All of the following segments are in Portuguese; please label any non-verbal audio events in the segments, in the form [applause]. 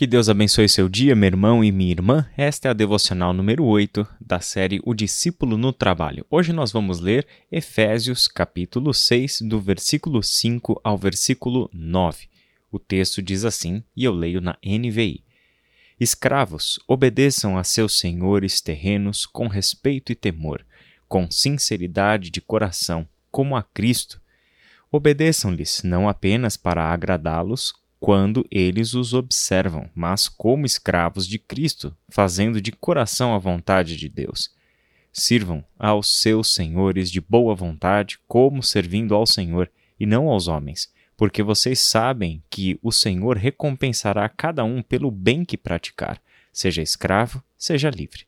Que Deus abençoe seu dia, meu irmão e minha irmã. Esta é a devocional número 8 da série O Discípulo no Trabalho. Hoje nós vamos ler Efésios, capítulo 6, do versículo 5 ao versículo 9. O texto diz assim, e eu leio na NVI: Escravos, obedeçam a seus senhores terrenos com respeito e temor, com sinceridade de coração, como a Cristo. Obedeçam-lhes não apenas para agradá-los, quando eles os observam, mas como escravos de Cristo, fazendo de coração a vontade de Deus. Sirvam aos seus senhores de boa vontade, como servindo ao Senhor e não aos homens, porque vocês sabem que o Senhor recompensará cada um pelo bem que praticar, seja escravo, seja livre.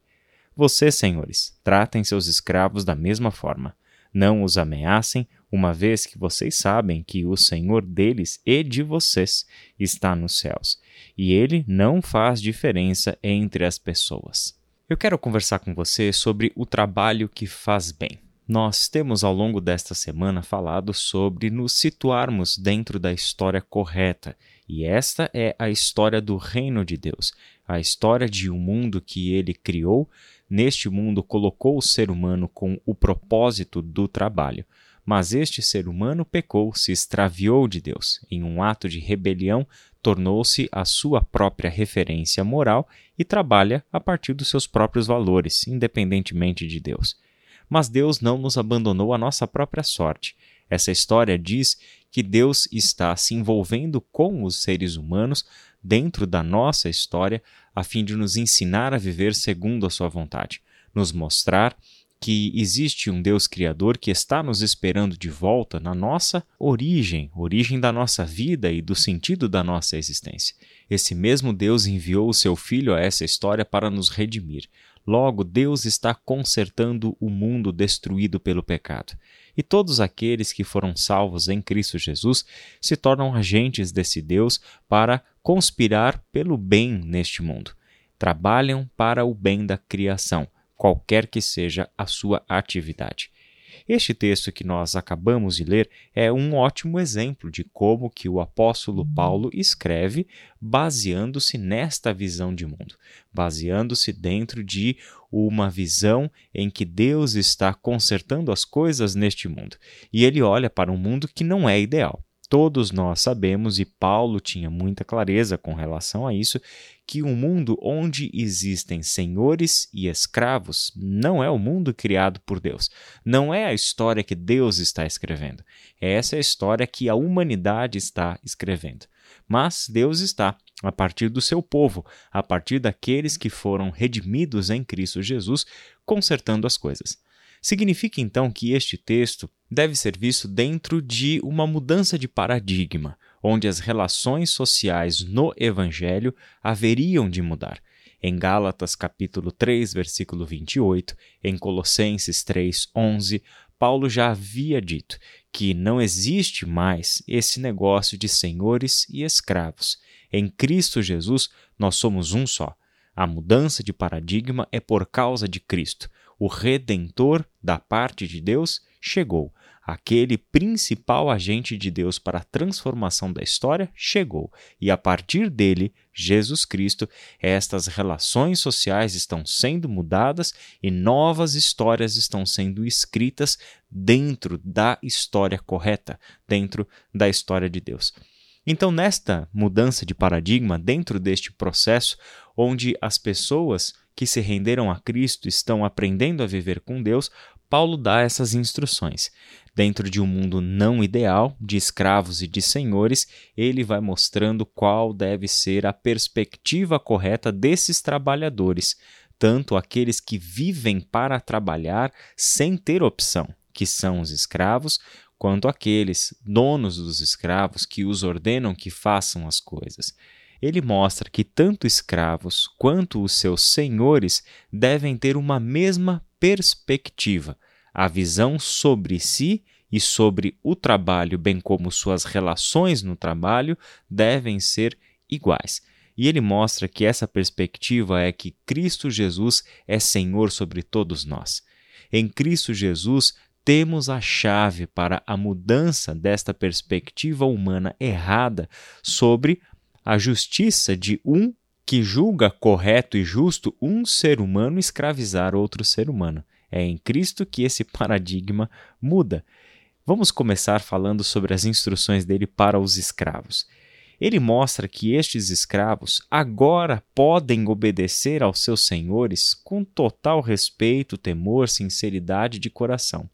Vocês, senhores, tratem seus escravos da mesma forma. Não os ameacem, uma vez que vocês sabem que o Senhor deles e de vocês está nos céus, e ele não faz diferença entre as pessoas. Eu quero conversar com você sobre o trabalho que faz bem. Nós temos ao longo desta semana falado sobre nos situarmos dentro da história correta, e esta é a história do reino de Deus, a história de um mundo que ele criou. Neste mundo colocou o ser humano com o propósito do trabalho. Mas este ser humano pecou, se extraviou de Deus. Em um ato de rebelião, tornou-se a sua própria referência moral e trabalha a partir dos seus próprios valores, independentemente de Deus. Mas Deus não nos abandonou à nossa própria sorte. Essa história diz que Deus está se envolvendo com os seres humanos dentro da nossa história a fim de nos ensinar a viver segundo a sua vontade, nos mostrar que existe um Deus Criador que está nos esperando de volta na nossa origem, origem da nossa vida e do sentido da nossa existência. Esse mesmo Deus enviou o seu Filho a essa história para nos redimir. Logo, Deus está consertando o mundo destruído pelo pecado. E todos aqueles que foram salvos em Cristo Jesus se tornam agentes desse Deus para conspirar pelo bem neste mundo. Trabalham para o bem da criação qualquer que seja a sua atividade. Este texto que nós acabamos de ler é um ótimo exemplo de como que o apóstolo Paulo escreve baseando-se nesta visão de mundo, baseando-se dentro de uma visão em que Deus está consertando as coisas neste mundo. E ele olha para um mundo que não é ideal. Todos nós sabemos, e Paulo tinha muita clareza com relação a isso, que um mundo onde existem senhores e escravos não é o mundo criado por Deus. Não é a história que Deus está escrevendo. Essa é a história que a humanidade está escrevendo. Mas Deus está, a partir do seu povo, a partir daqueles que foram redimidos em Cristo Jesus, consertando as coisas. Significa então que este texto deve ser visto dentro de uma mudança de paradigma, onde as relações sociais no evangelho haveriam de mudar. Em Gálatas capítulo 3, versículo 28, em Colossenses 3, 11, Paulo já havia dito que não existe mais esse negócio de senhores e escravos. Em Cristo Jesus, nós somos um só. A mudança de paradigma é por causa de Cristo o redentor da parte de Deus chegou. Aquele principal agente de Deus para a transformação da história chegou, e a partir dele, Jesus Cristo, estas relações sociais estão sendo mudadas e novas histórias estão sendo escritas dentro da história correta, dentro da história de Deus. Então, nesta mudança de paradigma, dentro deste processo, onde as pessoas que se renderam a Cristo estão aprendendo a viver com Deus, Paulo dá essas instruções. Dentro de um mundo não ideal, de escravos e de senhores, ele vai mostrando qual deve ser a perspectiva correta desses trabalhadores, tanto aqueles que vivem para trabalhar sem ter opção, que são os escravos, quanto aqueles donos dos escravos que os ordenam que façam as coisas ele mostra que tanto escravos quanto os seus senhores devem ter uma mesma perspectiva, a visão sobre si e sobre o trabalho, bem como suas relações no trabalho, devem ser iguais. E ele mostra que essa perspectiva é que Cristo Jesus é Senhor sobre todos nós. Em Cristo Jesus temos a chave para a mudança desta perspectiva humana errada sobre a justiça de um que julga correto e justo um ser humano escravizar outro ser humano. É em Cristo que esse paradigma muda. Vamos começar falando sobre as instruções dele para os escravos. Ele mostra que estes escravos agora podem obedecer aos seus senhores com total respeito, temor, sinceridade de coração.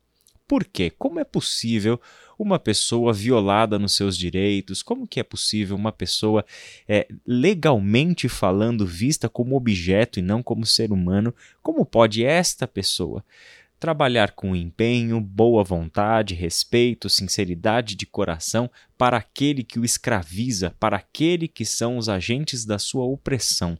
Por quê? Como é possível uma pessoa violada nos seus direitos? Como que é possível uma pessoa é, legalmente falando vista como objeto e não como ser humano? Como pode esta pessoa trabalhar com empenho, boa vontade, respeito, sinceridade de coração para aquele que o escraviza, para aquele que são os agentes da sua opressão?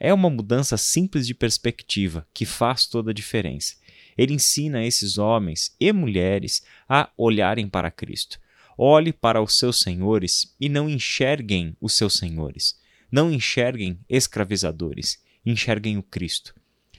É uma mudança simples de perspectiva que faz toda a diferença. Ele ensina esses homens e mulheres a olharem para Cristo. Olhe para os seus senhores e não enxerguem os seus senhores. Não enxerguem escravizadores, enxerguem o Cristo.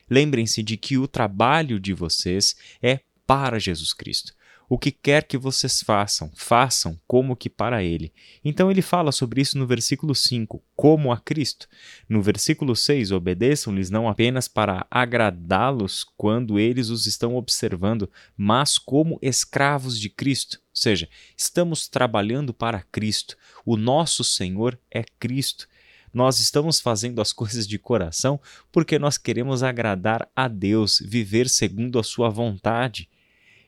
Lembrem-se de que o trabalho de vocês é para Jesus Cristo. O que quer que vocês façam, façam como que para Ele. Então ele fala sobre isso no versículo 5, como a Cristo. No versículo 6, obedeçam-lhes não apenas para agradá-los quando eles os estão observando, mas como escravos de Cristo. Ou seja, estamos trabalhando para Cristo. O nosso Senhor é Cristo. Nós estamos fazendo as coisas de coração porque nós queremos agradar a Deus, viver segundo a Sua vontade.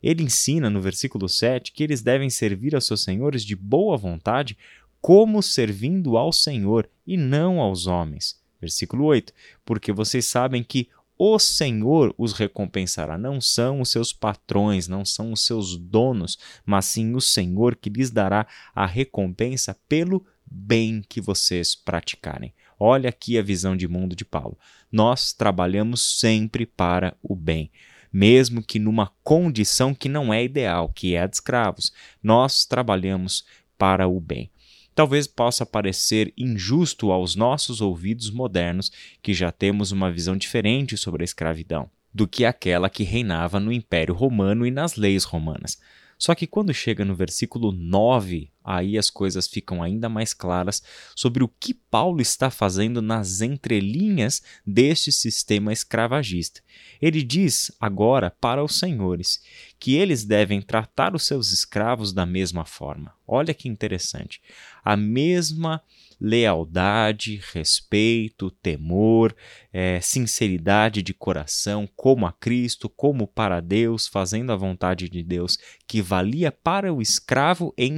Ele ensina no versículo 7 que eles devem servir aos seus senhores de boa vontade, como servindo ao Senhor e não aos homens. Versículo 8: Porque vocês sabem que o Senhor os recompensará. Não são os seus patrões, não são os seus donos, mas sim o Senhor que lhes dará a recompensa pelo bem que vocês praticarem. Olha aqui a visão de mundo de Paulo. Nós trabalhamos sempre para o bem mesmo que numa condição que não é ideal, que é a de escravos. Nós trabalhamos para o bem. Talvez possa parecer injusto aos nossos ouvidos modernos, que já temos uma visão diferente sobre a escravidão do que aquela que reinava no Império Romano e nas leis romanas. Só que quando chega no versículo 9, aí as coisas ficam ainda mais claras sobre o que Paulo está fazendo nas entrelinhas deste sistema escravagista. Ele diz agora para os senhores que eles devem tratar os seus escravos da mesma forma. Olha que interessante. A mesma lealdade, respeito, temor, é, sinceridade de coração, como a Cristo, como para Deus, fazendo a vontade de Deus, que valia para o escravo em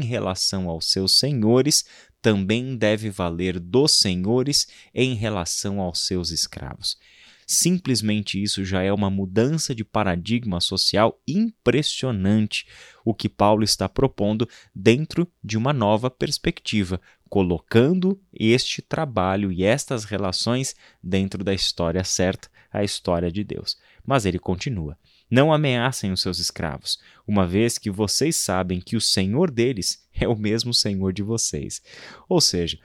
relação aos seus senhores, também deve valer dos senhores em relação aos seus escravos. Simplesmente isso já é uma mudança de paradigma social impressionante, o que Paulo está propondo dentro de uma nova perspectiva, colocando este trabalho e estas relações dentro da história certa, a história de Deus. Mas ele continua. Não ameacem os seus escravos, uma vez que vocês sabem que o Senhor deles [laughs] é o mesmo Senhor de vocês. Ou seja,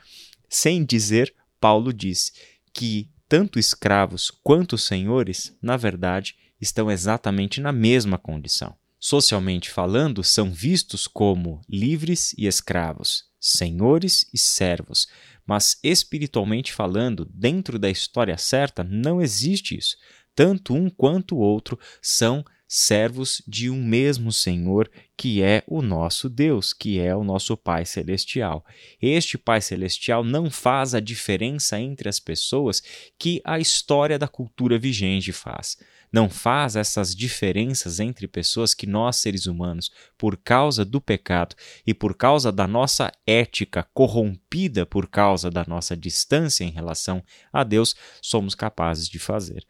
sem dizer, Paulo diz que tanto escravos quanto senhores, na verdade, estão exatamente na mesma condição. Socialmente falando, são vistos como livres e escravos, senhores e servos, mas espiritualmente falando, dentro da história certa, não existe isso. Tanto um quanto o outro são servos de um mesmo Senhor, que é o nosso Deus, que é o nosso Pai Celestial. Este Pai Celestial não faz a diferença entre as pessoas que a história da cultura vigente faz. Não faz essas diferenças entre pessoas que nós, seres humanos, por causa do pecado e por causa da nossa ética corrompida por causa da nossa distância em relação a Deus, somos capazes de fazer.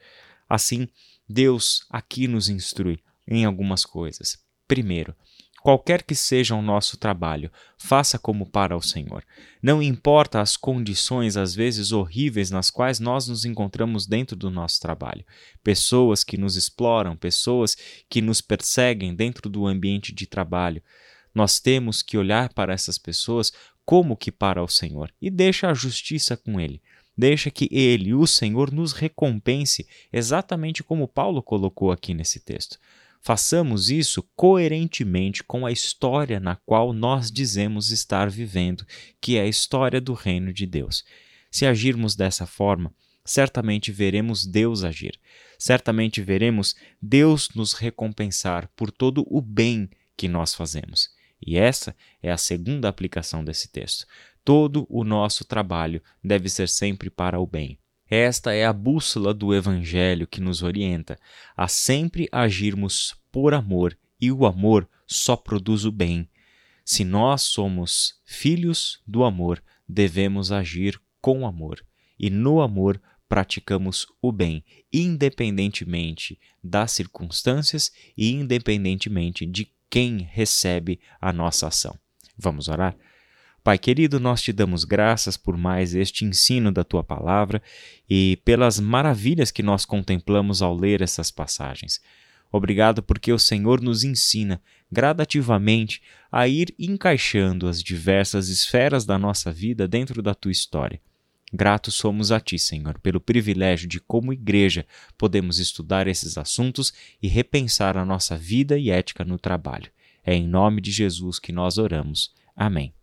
Assim, Deus aqui nos instrui em algumas coisas. Primeiro, qualquer que seja o nosso trabalho, faça como para o Senhor. Não importa as condições, às vezes horríveis, nas quais nós nos encontramos dentro do nosso trabalho. Pessoas que nos exploram, pessoas que nos perseguem dentro do ambiente de trabalho. Nós temos que olhar para essas pessoas como que para o Senhor e deixa a justiça com Ele. Deixa que Ele, o Senhor, nos recompense, exatamente como Paulo colocou aqui nesse texto. Façamos isso coerentemente com a história na qual nós dizemos estar vivendo, que é a história do reino de Deus. Se agirmos dessa forma, certamente veremos Deus agir. Certamente veremos Deus nos recompensar por todo o bem que nós fazemos. E essa é a segunda aplicação desse texto. Todo o nosso trabalho deve ser sempre para o bem. Esta é a bússola do Evangelho que nos orienta a sempre agirmos por amor, e o amor só produz o bem. Se nós somos filhos do amor, devemos agir com amor, e no amor praticamos o bem, independentemente das circunstâncias e independentemente de quem recebe a nossa ação. Vamos orar? Pai querido, nós te damos graças por mais este ensino da tua palavra e pelas maravilhas que nós contemplamos ao ler essas passagens. Obrigado porque o Senhor nos ensina gradativamente a ir encaixando as diversas esferas da nossa vida dentro da tua história. Gratos somos a Ti, Senhor, pelo privilégio de, como igreja, podemos estudar esses assuntos e repensar a nossa vida e ética no trabalho. É em nome de Jesus que nós oramos. Amém.